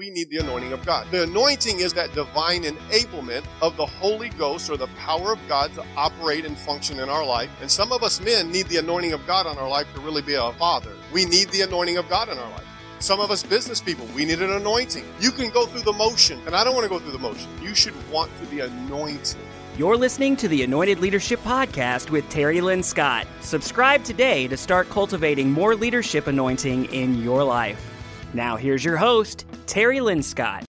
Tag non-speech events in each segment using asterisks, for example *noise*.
we need the anointing of God. The anointing is that divine enablement of the Holy Ghost or the power of God to operate and function in our life. And some of us men need the anointing of God on our life to really be a father. We need the anointing of God in our life. Some of us business people, we need an anointing. You can go through the motion, and I don't want to go through the motion. You should want to be anointed. You're listening to the Anointed Leadership Podcast with Terry Linscott. Subscribe today to start cultivating more leadership anointing in your life. Now, here's your host, Terry Linscott.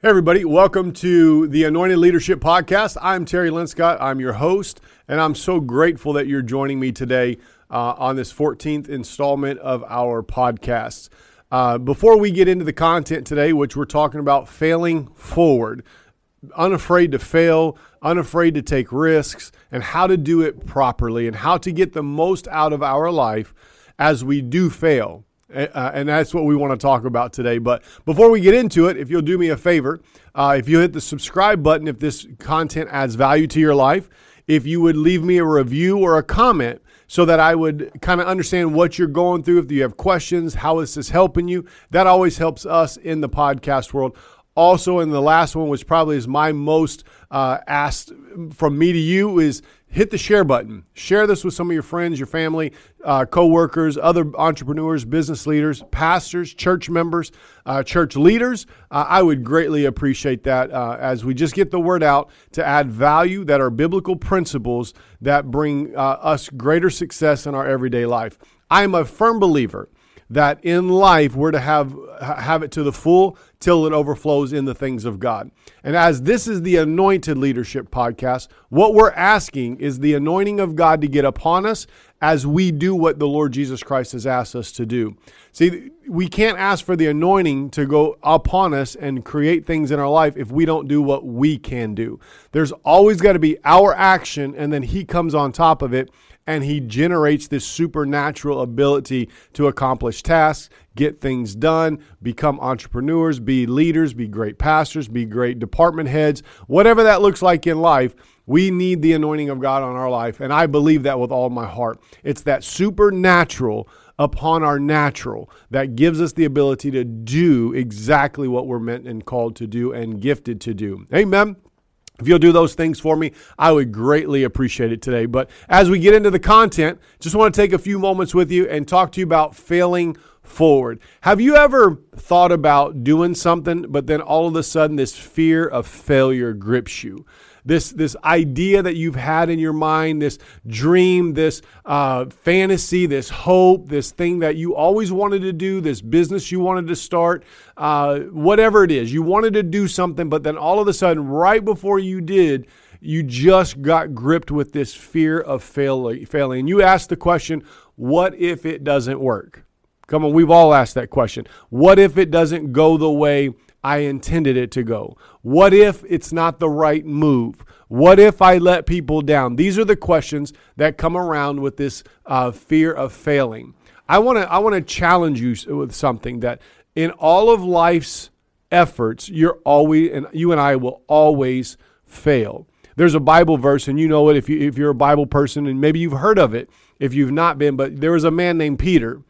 Hey, everybody, welcome to the Anointed Leadership Podcast. I'm Terry Linscott. I'm your host, and I'm so grateful that you're joining me today uh, on this 14th installment of our podcast. Uh, before we get into the content today, which we're talking about failing forward, unafraid to fail, unafraid to take risks, and how to do it properly, and how to get the most out of our life as we do fail. Uh, and that's what we want to talk about today. But before we get into it, if you'll do me a favor, uh, if you hit the subscribe button, if this content adds value to your life, if you would leave me a review or a comment so that I would kind of understand what you're going through, if you have questions, how is this is helping you, that always helps us in the podcast world. Also, in the last one, which probably is my most uh, asked from me to you, is hit the share button. Share this with some of your friends, your family, uh, co-workers, other entrepreneurs, business leaders, pastors, church members, uh, church leaders. Uh, I would greatly appreciate that uh, as we just get the word out to add value that are biblical principles that bring uh, us greater success in our everyday life. I am a firm believer that in life we're to have have it to the full till it overflows in the things of God. And as this is the anointed leadership podcast, what we're asking is the anointing of God to get upon us as we do what the Lord Jesus Christ has asked us to do. See, we can't ask for the anointing to go upon us and create things in our life if we don't do what we can do. There's always got to be our action and then he comes on top of it and he generates this supernatural ability to accomplish tasks, get things done, become entrepreneurs, be leaders, be great pastors, be great department heads, whatever that looks like in life. We need the anointing of God on our life, and I believe that with all my heart. It's that supernatural upon our natural that gives us the ability to do exactly what we're meant and called to do and gifted to do. Amen. If you'll do those things for me, I would greatly appreciate it today. But as we get into the content, just want to take a few moments with you and talk to you about failing forward. Have you ever thought about doing something, but then all of a sudden this fear of failure grips you? This this idea that you've had in your mind, this dream, this uh, fantasy, this hope, this thing that you always wanted to do, this business you wanted to start, uh, whatever it is, you wanted to do something, but then all of a sudden, right before you did, you just got gripped with this fear of failing. failing. And you ask the question, what if it doesn't work? Come on, we've all asked that question. What if it doesn't go the way I intended it to go? What if it's not the right move? What if I let people down? These are the questions that come around with this uh, fear of failing. I want to I want to challenge you with something that in all of life's efforts, you're always and you and I will always fail. There's a Bible verse, and you know it if you if you're a Bible person, and maybe you've heard of it if you've not been. But there was a man named Peter.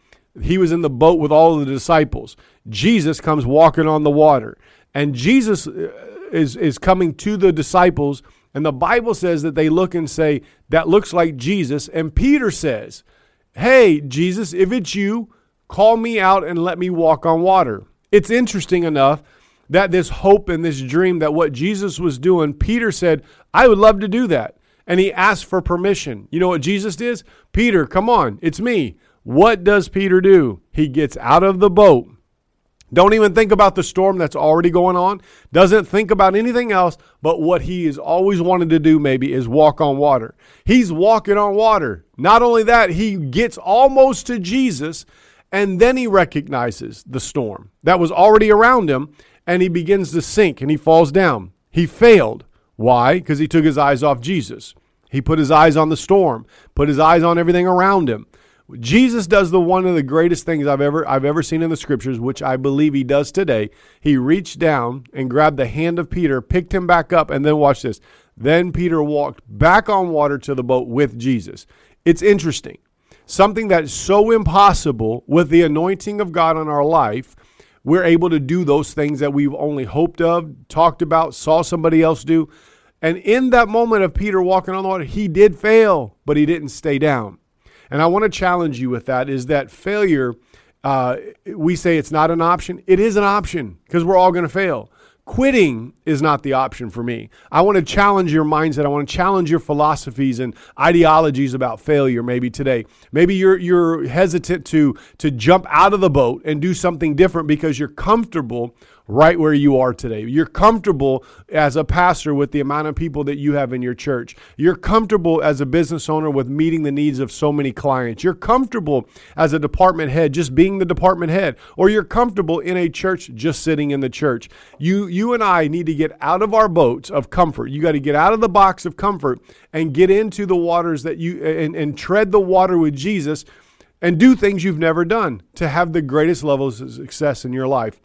He was in the boat with all of the disciples. Jesus comes walking on the water, and Jesus uh, is is coming to the disciples and the Bible says that they look and say, That looks like Jesus. And Peter says, Hey, Jesus, if it's you, call me out and let me walk on water. It's interesting enough that this hope and this dream that what Jesus was doing, Peter said, I would love to do that. And he asked for permission. You know what Jesus did? Peter, come on, it's me. What does Peter do? He gets out of the boat don't even think about the storm that's already going on. Doesn't think about anything else but what he has always wanted to do, maybe, is walk on water. He's walking on water. Not only that, he gets almost to Jesus and then he recognizes the storm that was already around him and he begins to sink and he falls down. He failed. Why? Because he took his eyes off Jesus. He put his eyes on the storm, put his eyes on everything around him. Jesus does the one of the greatest things I've ever I've ever seen in the scriptures, which I believe he does today. He reached down and grabbed the hand of Peter, picked him back up, and then watch this. Then Peter walked back on water to the boat with Jesus. It's interesting. something that's so impossible with the anointing of God on our life, we're able to do those things that we've only hoped of, talked about, saw somebody else do. And in that moment of Peter walking on the water, he did fail, but he didn't stay down. And I want to challenge you with that is that failure, uh, we say it's not an option. It is an option because we're all going to fail. Quitting is not the option for me. I want to challenge your mindset. I want to challenge your philosophies and ideologies about failure maybe today. Maybe you're you're hesitant to to jump out of the boat and do something different because you're comfortable right where you are today. You're comfortable as a pastor with the amount of people that you have in your church. You're comfortable as a business owner with meeting the needs of so many clients. You're comfortable as a department head just being the department head or you're comfortable in a church just sitting in the church. You you and I need to get out of our boats of comfort. You got to get out of the box of comfort and get into the waters that you and, and tread the water with Jesus and do things you've never done to have the greatest levels of success in your life.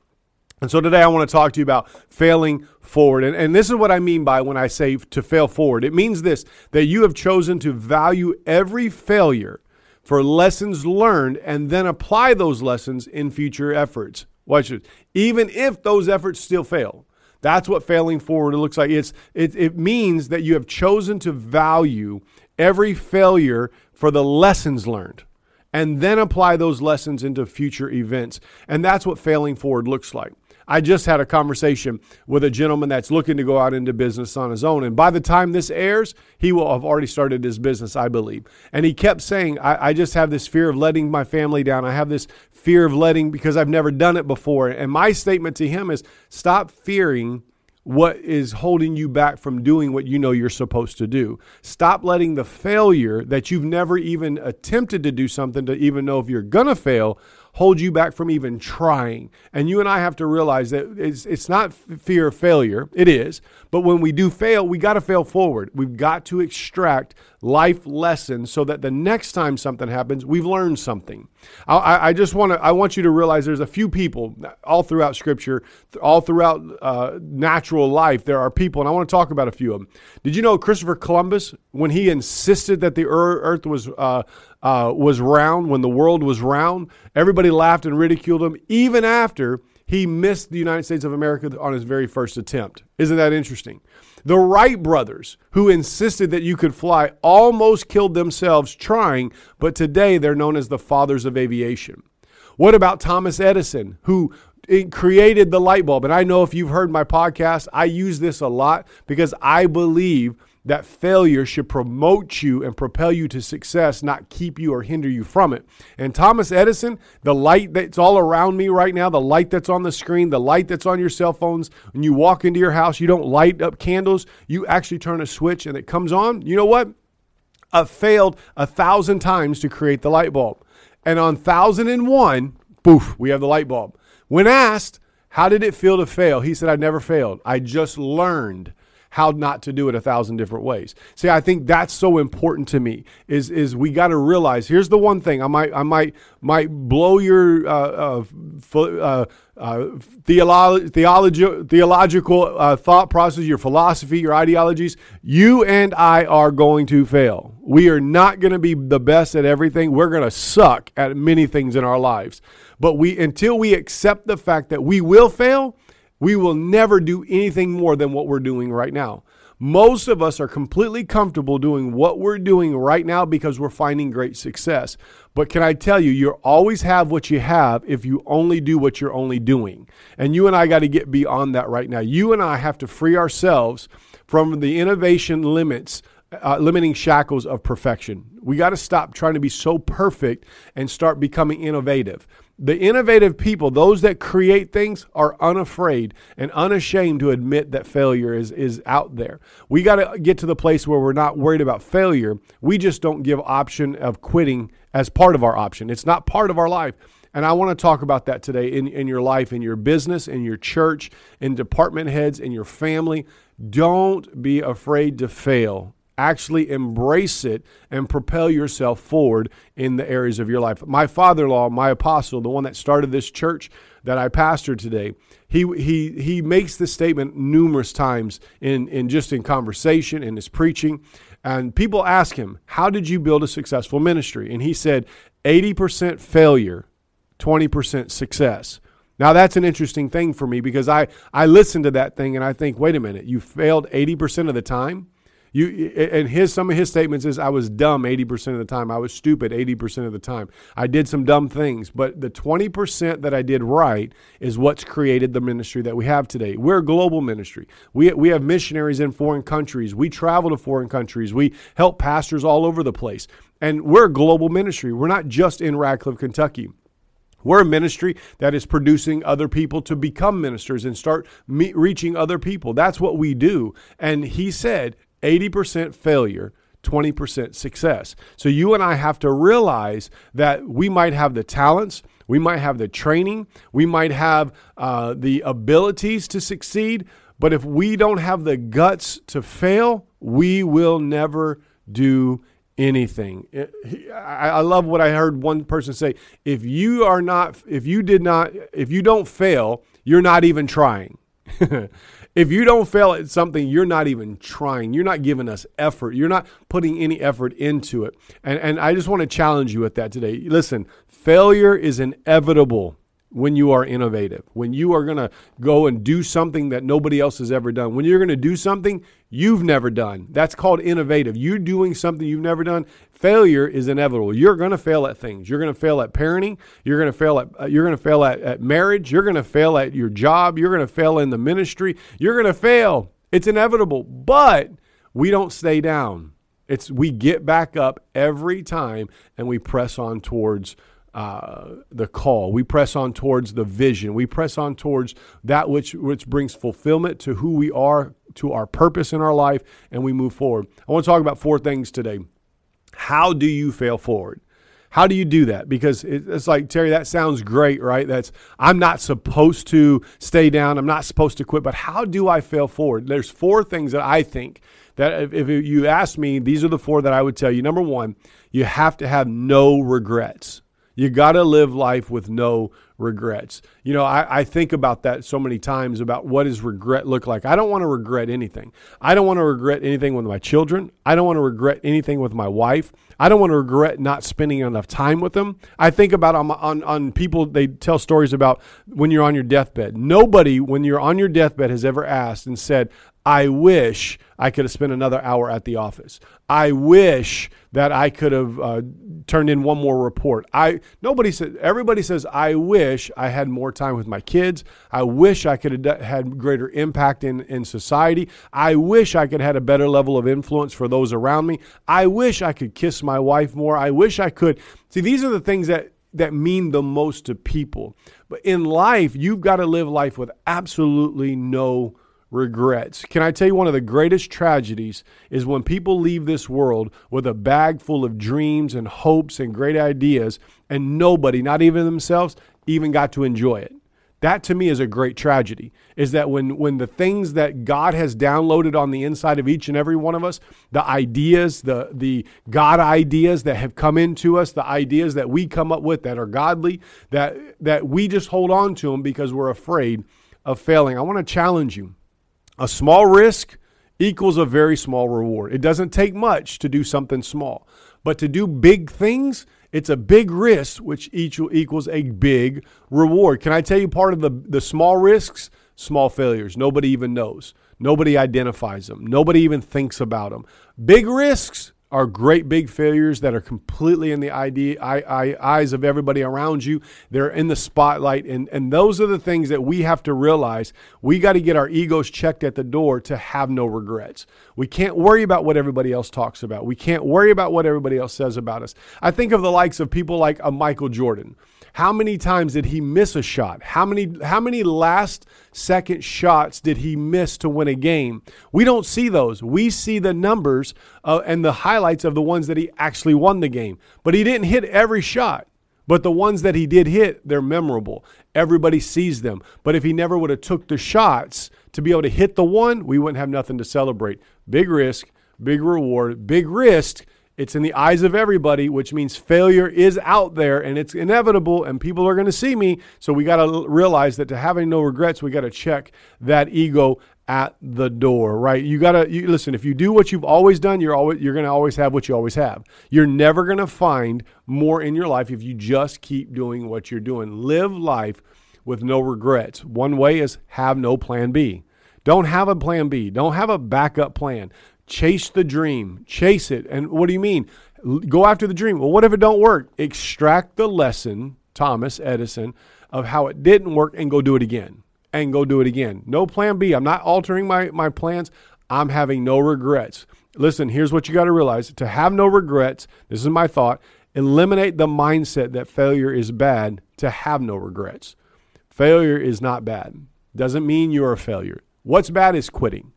And so today I want to talk to you about failing forward. And, and this is what I mean by when I say to fail forward. It means this that you have chosen to value every failure for lessons learned and then apply those lessons in future efforts. Watch it. Even if those efforts still fail. That's what failing forward looks like. It's, it, it means that you have chosen to value every failure for the lessons learned and then apply those lessons into future events. And that's what failing forward looks like. I just had a conversation with a gentleman that's looking to go out into business on his own. And by the time this airs, he will have already started his business, I believe. And he kept saying, I, I, just have this fear of letting my family down. I have this fear of letting because I've never done it before. And my statement to him is stop fearing what is holding you back from doing what you know you're supposed to do. Stop letting the failure that you've never even attempted to do something to even know if you're going to fail hold you back from even trying. And you and I have to realize that it's, it's not fear of failure, it is. But when we do fail, we got to fail forward. We've got to extract life lessons so that the next time something happens, we've learned something. I, I just want to I want you to realize there's a few people all throughout Scripture, all throughout uh, natural life. There are people, and I want to talk about a few of them. Did you know Christopher Columbus, when he insisted that the Earth was uh, uh, was round, when the world was round, everybody laughed and ridiculed him, even after he missed the United States of America on his very first attempt. Isn't that interesting? The Wright brothers, who insisted that you could fly, almost killed themselves trying, but today they're known as the fathers of aviation. What about Thomas Edison, who created the light bulb? And I know if you've heard my podcast, I use this a lot because I believe that failure should promote you and propel you to success, not keep you or hinder you from it. And Thomas Edison, the light that's all around me right now, the light that's on the screen, the light that's on your cell phones, when you walk into your house, you don't light up candles, you actually turn a switch and it comes on. You know what? I've failed a thousand times to create the light bulb. And on 1001, poof, we have the light bulb. When asked, how did it feel to fail? He said, I never failed. I just learned how not to do it a thousand different ways. See, I think that's so important to me. Is is we got to realize. Here's the one thing I might I might might blow your uh, uh, uh, uh, theolo- theologi- theological uh, thought process, your philosophy, your ideologies, you and I are going to fail. We are not going to be the best at everything. We're going to suck at many things in our lives. But we until we accept the fact that we will fail, we will never do anything more than what we're doing right now. Most of us are completely comfortable doing what we're doing right now because we're finding great success. But can I tell you, you always have what you have if you only do what you're only doing. And you and I got to get beyond that right now. You and I have to free ourselves from the innovation limits uh, limiting shackles of perfection. We got to stop trying to be so perfect and start becoming innovative. The innovative people, those that create things, are unafraid and unashamed to admit that failure is, is out there. We got to get to the place where we're not worried about failure. We just don't give option of quitting as part of our option. It's not part of our life. And I want to talk about that today in, in your life, in your business, in your church, in department heads, in your family. Don't be afraid to fail actually embrace it and propel yourself forward in the areas of your life. My father-in-law, my apostle, the one that started this church that I pastor today, he he he makes this statement numerous times in in just in conversation in his preaching And people ask him, How did you build a successful ministry? And he said, 80% failure, 20% success. Now that's an interesting thing for me because I, I listen to that thing and I think, wait a minute, you failed 80% of the time? You and his some of his statements is I was dumb 80% of the time. I was stupid 80% of the time. I did some dumb things, but the 20% that I did right is what's created the ministry that we have today. We're a global ministry. We we have missionaries in foreign countries. We travel to foreign countries. We help pastors all over the place. And we're a global ministry. We're not just in Radcliff, Kentucky. We're a ministry that is producing other people to become ministers and start reaching other people. That's what we do. And he said 80% failure, 20% success. So you and I have to realize that we might have the talents, we might have the training, we might have uh, the abilities to succeed, but if we don't have the guts to fail, we will never do anything. I love what I heard one person say. If you are not, if you did not, if you don't fail, you're not even trying. *laughs* if you don't fail at something, you're not even trying. You're not giving us effort. You're not putting any effort into it. And, and I just want to challenge you with that today. Listen, failure is inevitable when you are innovative, when you are going to go and do something that nobody else has ever done, when you're going to do something you've never done. That's called innovative. You're doing something you've never done. Failure is inevitable. You're going to fail at things. You're going to fail at parenting. You're going to fail at uh, you're going to fail at, at marriage. You're going to fail at your job. You're going to fail in the ministry. You're going to fail. It's inevitable. But we don't stay down. It's we get back up every time and we press on towards uh, the call. We press on towards the vision. We press on towards that which which brings fulfillment to who we are, to our purpose in our life, and we move forward. I want to talk about four things today. How do you fail forward? How do you do that? Because it's like Terry, that sounds great, right? That's I'm not supposed to stay down. I'm not supposed to quit. But how do I fail forward? There's four things that I think that if, you ask me, these are the four that I would tell you. Number one, you have to have no regrets. You got to live life with no regrets. You know, I, I, think about that so many times about what does regret look like. I don't want to regret anything. I don't want to regret anything with my children. I don't want to regret anything with my wife. I don't want to regret not spending enough time with them. I think about on, on, on people, they tell stories about when you're on your deathbed. Nobody, when you're on your deathbed, has ever asked and said, I wish I could have spent another hour at the office. I wish that I could have uh, turned in one more report. I nobody said. Everybody says I wish I had more time with my kids. I wish I could have had greater impact in in society. I wish I could have had a better level of influence for those around me. I wish I could kiss my wife more. I wish I could. See, these are the things that that mean the most to people. But in life, you've got to live life with absolutely no regrets. Can I tell you one of the greatest tragedies is when people leave this world with a bag full of dreams and hopes and great ideas, and nobody, not even themselves, even got to enjoy it. That to me is a great tragedy. Is that when when the things that God has downloaded on the inside of each and every one of us, the ideas, the the God ideas that have come into us, the ideas that we come up with that are godly, that that we just hold on to them because we're afraid of failing. I want to challenge you a small risk equals a very small reward. It doesn't take much to do something small, but to do big things, it's a big risk, which each equals a big reward. Can I tell you part of the, the small risks? Small failures. Nobody even knows. Nobody identifies them. Nobody even thinks about them. Big risks, are great big failures that are completely in the ID, eyes of everybody around you. They're in the spotlight. And, and those are the things that we have to realize. We got to get our egos checked at the door to have no regrets. We can't worry about what everybody else talks about. We can't worry about what everybody else says about us. I think of the likes of people like a Michael Jordan. How many times did he miss a shot? How many how many last second shots did he miss to win a game? We don't see those. We see the numbers uh, and the highlights of the ones that he actually won the game. But he didn't hit every shot. But the ones that he did hit, they're memorable. Everybody sees them. But if he never would have took the shots to be able to hit the one, we wouldn't have nothing to celebrate. Big risk, big reward, big risk It's in the eyes of everybody, which means failure is out there and it's inevitable and people are going to see me. So we got to realize that to having no regrets, we got to check that ego at the door, right? You got to listen, if you do what you've always done, you're always you're going to always have what you always have. You're never going to find more in your life if you just keep doing what you're doing. Live life with no regrets. One way is have no plan B. Don't have a plan B. Don't have a backup plan. Chase the dream. Chase it. And what do you mean? Go after the dream. Well, what if it don't work? Extract the lesson, Thomas Edison, of how it didn't work and go do it again. And go do it again. No plan B. I'm not altering my, my plans. I'm having no regrets. Listen, here's what you got to realize. To have no regrets, this is my thought, eliminate the mindset that failure is bad to have no regrets. Failure is not bad. Doesn't mean you're a failure. What's bad is quitting.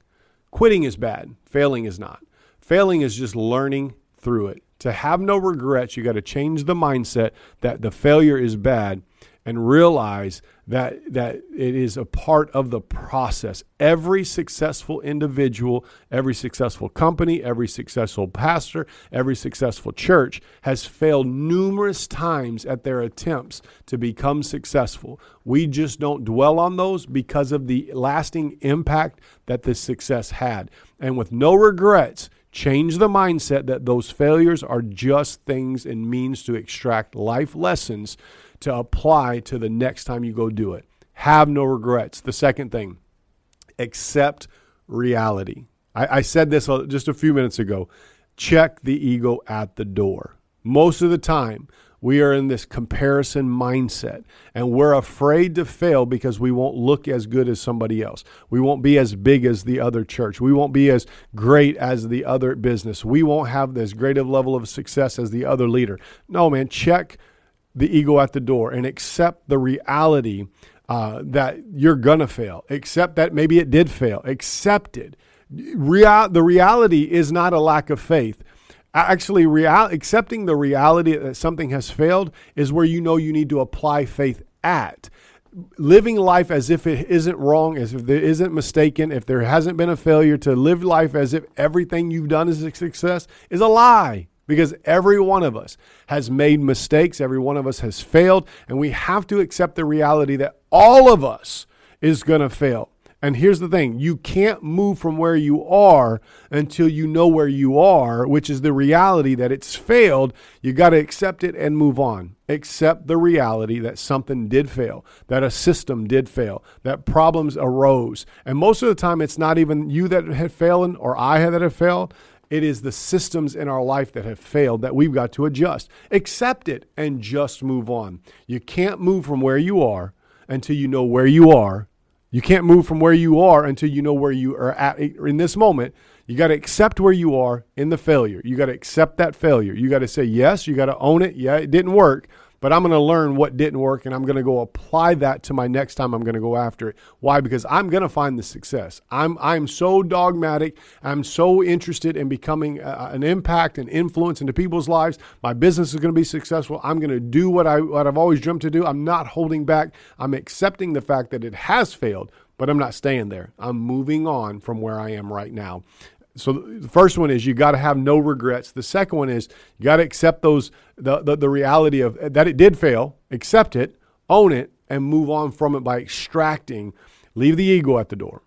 Quitting is bad. Failing is not. Failing is just learning through it. To have no regrets, you got to change the mindset that the failure is bad and realize that that it is a part of the process. Every successful individual, every successful company, every successful pastor, every successful church has failed numerous times at their attempts to become successful. We just don't dwell on those because of the lasting impact that this success had. And with no regrets, change the mindset that those failures are just things and means to extract life lessons to apply to the next time you go do it. Have no regrets. The second thing, accept reality. I, I said this just a few minutes ago. Check the ego at the door. Most of the time, we are in this comparison mindset and we're afraid to fail because we won't look as good as somebody else. We won't be as big as the other church. We won't be as great as the other business. We won't have as great a level of success as the other leader. No, man, check the ego at the door and accept the reality uh, that you're going to fail. Accept that maybe it did fail. Accept it. Real, the reality is not a lack of faith. Actually, real, accepting the reality that something has failed is where you know you need to apply faith at. Living life as if it isn't wrong, as if there isn't mistaken, if there hasn't been a failure, to live life as if everything you've done is a success is a lie because every one of us has made mistakes, every one of us has failed, and we have to accept the reality that all of us is going to fail. And here's the thing you can't move from where you are until you know where you are, which is the reality that it's failed. You got to accept it and move on. Accept the reality that something did fail, that a system did fail, that problems arose. And most of the time, it's not even you that had failed or I had that have failed. It is the systems in our life that have failed that we've got to adjust. Accept it and just move on. You can't move from where you are until you know where you are. You can't move from where you are until you know where you are at in this moment. You got to accept where you are in the failure. You got to accept that failure. You got to say, yes, you got to own it. Yeah, it didn't work, but I'm going to learn what didn't work and I'm going to go apply that to my next time I'm going to go after it. Why? Because I'm going to find the success. I'm I'm so dogmatic. I'm so interested in becoming a, an impact and influence into people's lives. My business is going to be successful. I'm going to do what I what I've always dreamt to do. I'm not holding back. I'm accepting the fact that it has failed, but I'm not staying there. I'm moving on from where I am right now. So the first one is you got to have no regrets. The second one is you got to accept those the, the, the reality of uh, that it did fail, accept it, own it, and move on from it by extracting. Leave the ego at the door.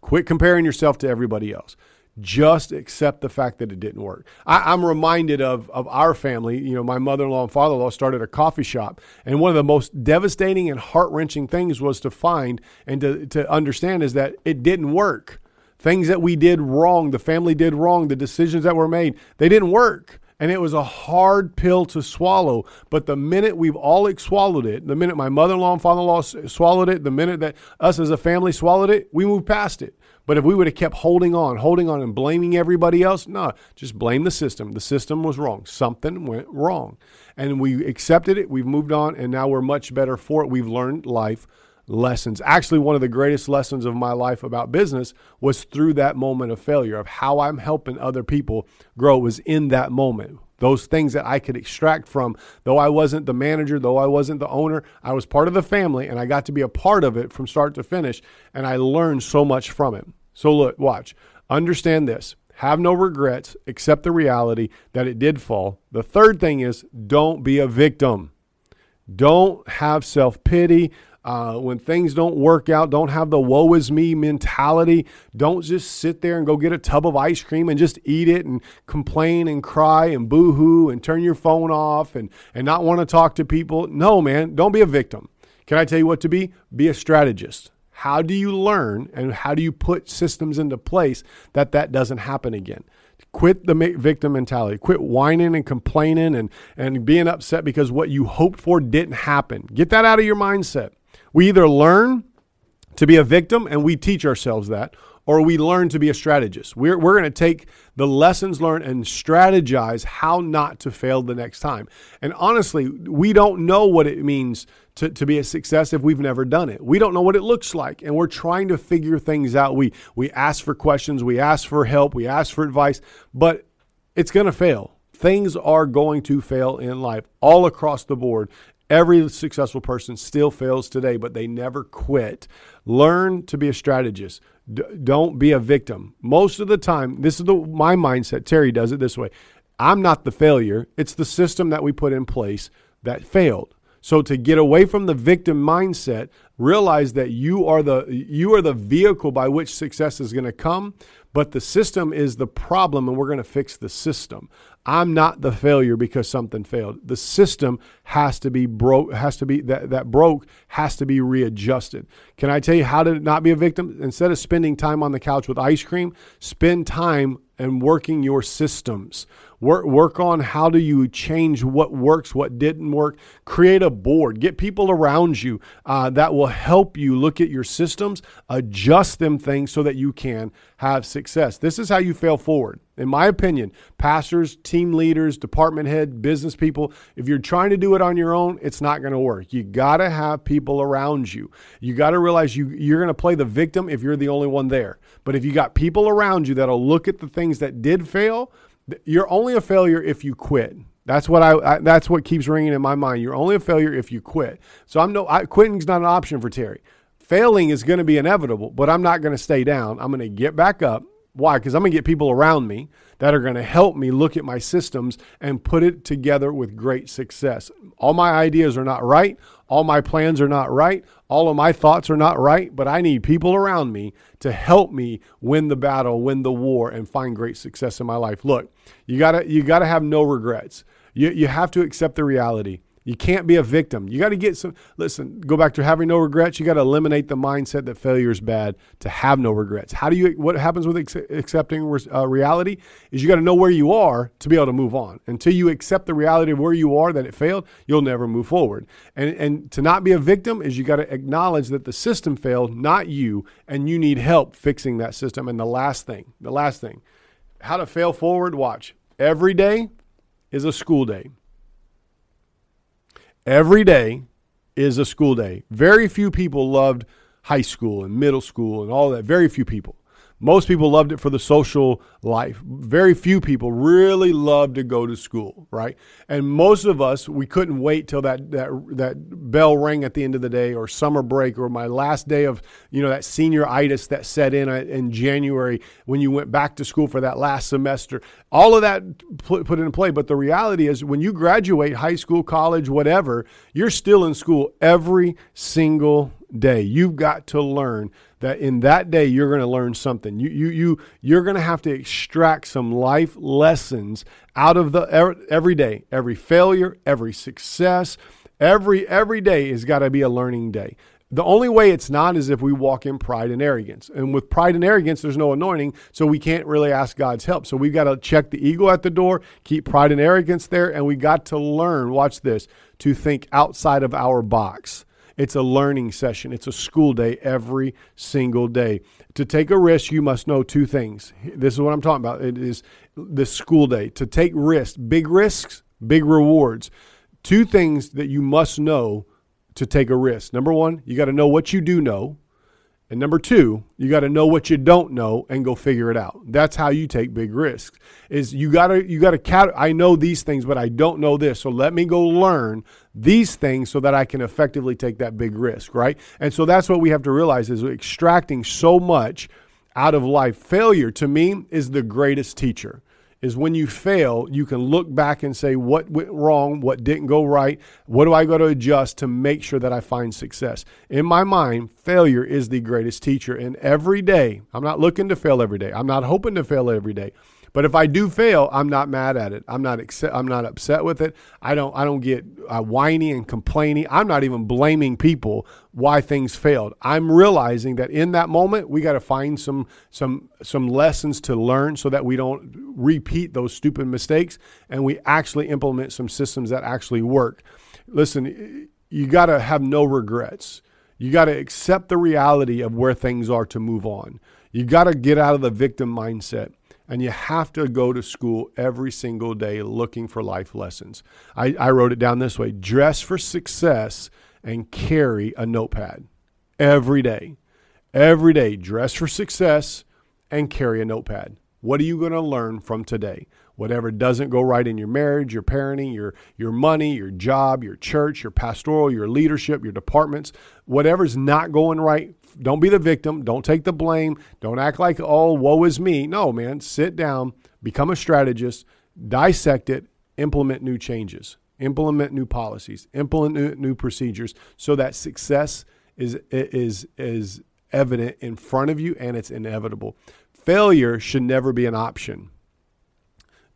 Quit comparing yourself to everybody else. Just accept the fact that it didn't work. I, am reminded of, of our family. You know, my mother in law and father in law started a coffee shop. And one of the most devastating and heart wrenching things was to find and to, to understand is that it didn't work things that we did wrong, the family did wrong, the decisions that were made, they didn't work. And it was a hard pill to swallow. But the minute we've all swallowed it, the minute my mother in law and father in law swallowed it, the minute that us as a family swallowed it, we moved past it. But if we would have kept holding on, holding on, and blaming everybody else, no, just blame the system. The system was wrong. Something went wrong. And we accepted it, we've moved on, and now we're much better for it. We've learned life lessons. Actually, one of the greatest lessons of my life about business was through that moment of failure, of how I'm helping other people grow, was in that moment. Those things that I could extract from, though I wasn't the manager, though I wasn't the owner, I was part of the family and I got to be a part of it from start to finish. And I learned so much from it. So, look, watch, understand this have no regrets, accept the reality that it did fall. The third thing is don't be a victim. Don't have self pity. Uh, when things don't work out, don't have the woe is me mentality. Don't just sit there and go get a tub of ice cream and just eat it and complain and cry and boo hoo and turn your phone off and, and not want to talk to people. No, man, don't be a victim. Can I tell you what to be? Be a strategist. How do you learn and how do you put systems into place that that doesn't happen again? Quit the victim mentality. Quit whining and complaining and, and being upset because what you hoped for didn't happen. Get that out of your mindset. We either learn to be a victim and we teach ourselves that, or we learn to be a strategist. We're, we're going to take the lessons learned and strategize how not to fail the next time. And honestly, we don't know what it means to, to be a success if we've never done it. We don't know what it looks like, and we're trying to figure things out. We, we ask for questions, we ask for help, we ask for advice, but it's going to fail. Things are going to fail in life all across the board. Every successful person still fails today, but they never quit. Learn to be a strategist. D- don't be a victim. Most of the time, this is the, my mindset. Terry does it this way I'm not the failure, it's the system that we put in place that failed. So to get away from the victim mindset, realize that you are the you are the vehicle by which success is going to come, but the system is the problem and we're going to fix the system. I'm not the failure because something failed. The system has to be broke has to be that that broke has to be readjusted. Can I tell you how to not be a victim? Instead of spending time on the couch with ice cream, spend time and working your systems. Work, work on how do you change what works, what didn't work. Create a board. Get people around you uh, that will help you look at your systems, adjust them things so that you can have success. This is how you fail forward. In my opinion, pastors, team leaders, department head, business people, if you're trying to do it on your own, it's not going to work. You got to have people around you. You got to realize you, you're going to play the victim if you're the only one there. But if you got people around you that'll look at the things that did fail, you're only a failure if you quit. That's what I, I, That's what keeps ringing in my mind. You're only a failure if you quit. So I'm no. I, quitting's not an option for Terry. Failing is going to be inevitable, but I'm not going to stay down. I'm going to get back up. Why? Because I'm going to get people around me that are going to help me look at my systems and put it together with great success. All my ideas are not right. All my plans are not right. All of my thoughts are not right, but I need people around me to help me win the battle, win the war, and find great success in my life. Look, you gotta you gotta have no regrets. You you have to accept the reality you can't be a victim. You got to get some. Listen, go back to having no regrets. You got to eliminate the mindset that failure is bad to have no regrets. How do you? What happens with accepting uh, reality is you got to know where you are to be able to move on. Until you accept the reality of where you are that it failed, you'll never move forward. And and to not be a victim is you got to acknowledge that the system failed, not you, and you need help fixing that system. And the last thing, the last thing, how to fail forward. Watch every day is a school day. Every day is a school day. Very few people loved high school and middle school and all that. Very few people. Most people loved it for the social life. Very few people really loved to go to school, right? And most of us, we couldn't wait till that that that bell rang at the end of the day, or summer break, or my last day of you know that senioritis that set in uh, in January when you went back to school for that last semester. All of that put, put into play. But the reality is, when you graduate high school, college, whatever, you're still in school every single day. You've got to learn that in that day you're going to learn something. You you you you're going to have to extract some life lessons out of the er, every day, every failure, every success, every every day has got to be a learning day. The only way it's not is if we walk in pride and arrogance. And with pride and arrogance, there's no anointing, so we can't really ask God's help. So we've got to check the ego at the door, keep pride and arrogance there, and we got to learn, watch this, to think outside of our box. It's a learning session. It's a school day every single day. To take a risk, you must know two things. This is what I'm talking about. It is the school day. To take risks, big risks, big rewards. Two things that you must know to take a risk. Number one, you got to know what you do know. And number two, you got to know what you don't know and go figure it out. That's how you take big risks. Is you got to you got to cat I know these things but I don't know this. So let me go learn these things so that I can effectively take that big risk, right? And so that's what we have to realize is extracting so much out of life. Failure to me is the greatest teacher. Is when you fail, you can look back and say, what went wrong? What didn't go right? What do I got to adjust to make sure that I find success? In my mind, failure is the greatest teacher. And every day, I'm not looking to fail every day. I'm not hoping to fail every day. But if I do fail, I'm not mad at it. I'm not accept, I'm not upset with it. I don't I don't get uh, whiny and complaining. I'm not even blaming people why things failed. I'm realizing that in that moment we got to find some some some lessons to learn so that we don't repeat those stupid mistakes and we actually implement some systems that actually work. Listen, you got to have no regrets. You got to accept the reality of where things are to move on. You got to get out of the victim mindset and you have to go to school every single day looking for life lessons. I, I wrote it down this way dress for success and carry a notepad every day. Every day, dress for success and carry a notepad. What are you going to learn from today? Whatever doesn't go right in your marriage, your parenting, your, your money, your job, your church, your pastoral, your leadership, your departments, whatever's not going right, don't be the victim. Don't take the blame. Don't act like, oh, woe is me. No, man, sit down, become a strategist, dissect it, implement new changes, implement new policies, implement new, new procedures so that success is, is, is evident in front of you and it's inevitable. Failure should never be an option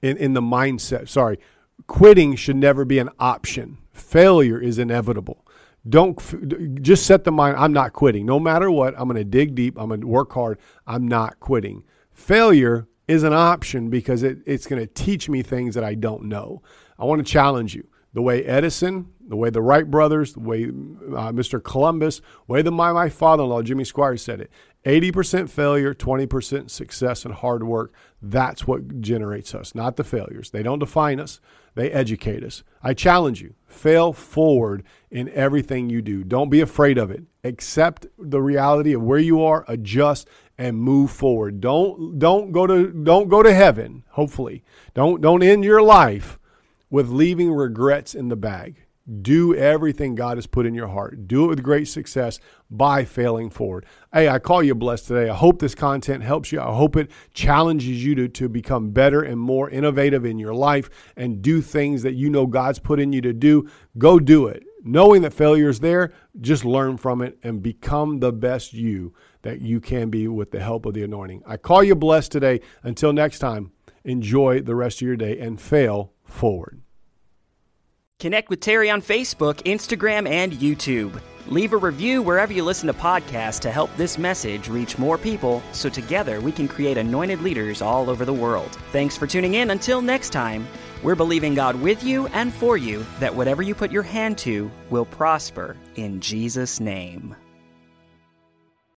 in, in the mindset. Sorry, quitting should never be an option. Failure is inevitable. Don't just set the mind, I'm not quitting. No matter what, I'm going to dig deep. I'm going to work hard. I'm not quitting. Failure is an option because it, it's going to teach me things that I don't know. I want to challenge you. The way Edison, the way the Wright brothers, the way uh, Mr. Columbus, the way the, my, my father in law, Jimmy Squires, said it 80% failure, 20% success and hard work. That's what generates us, not the failures. They don't define us, they educate us. I challenge you fail forward in everything you do. Don't be afraid of it. Accept the reality of where you are, adjust and move forward. Don't don't go to don't go to heaven, hopefully. Don't don't end your life with leaving regrets in the bag. Do everything God has put in your heart. Do it with great success by failing forward. Hey, I call you blessed today. I hope this content helps you. I hope it challenges you to, to become better and more innovative in your life and do things that you know God's put in you to do. Go do it. Knowing that failure is there, just learn from it and become the best you that you can be with the help of the anointing. I call you blessed today. Until next time, enjoy the rest of your day and fail forward. Connect with Terry on Facebook, Instagram, and YouTube. Leave a review wherever you listen to podcasts to help this message reach more people so together we can create anointed leaders all over the world. Thanks for tuning in. Until next time, we're believing God with you and for you that whatever you put your hand to will prosper in Jesus' name.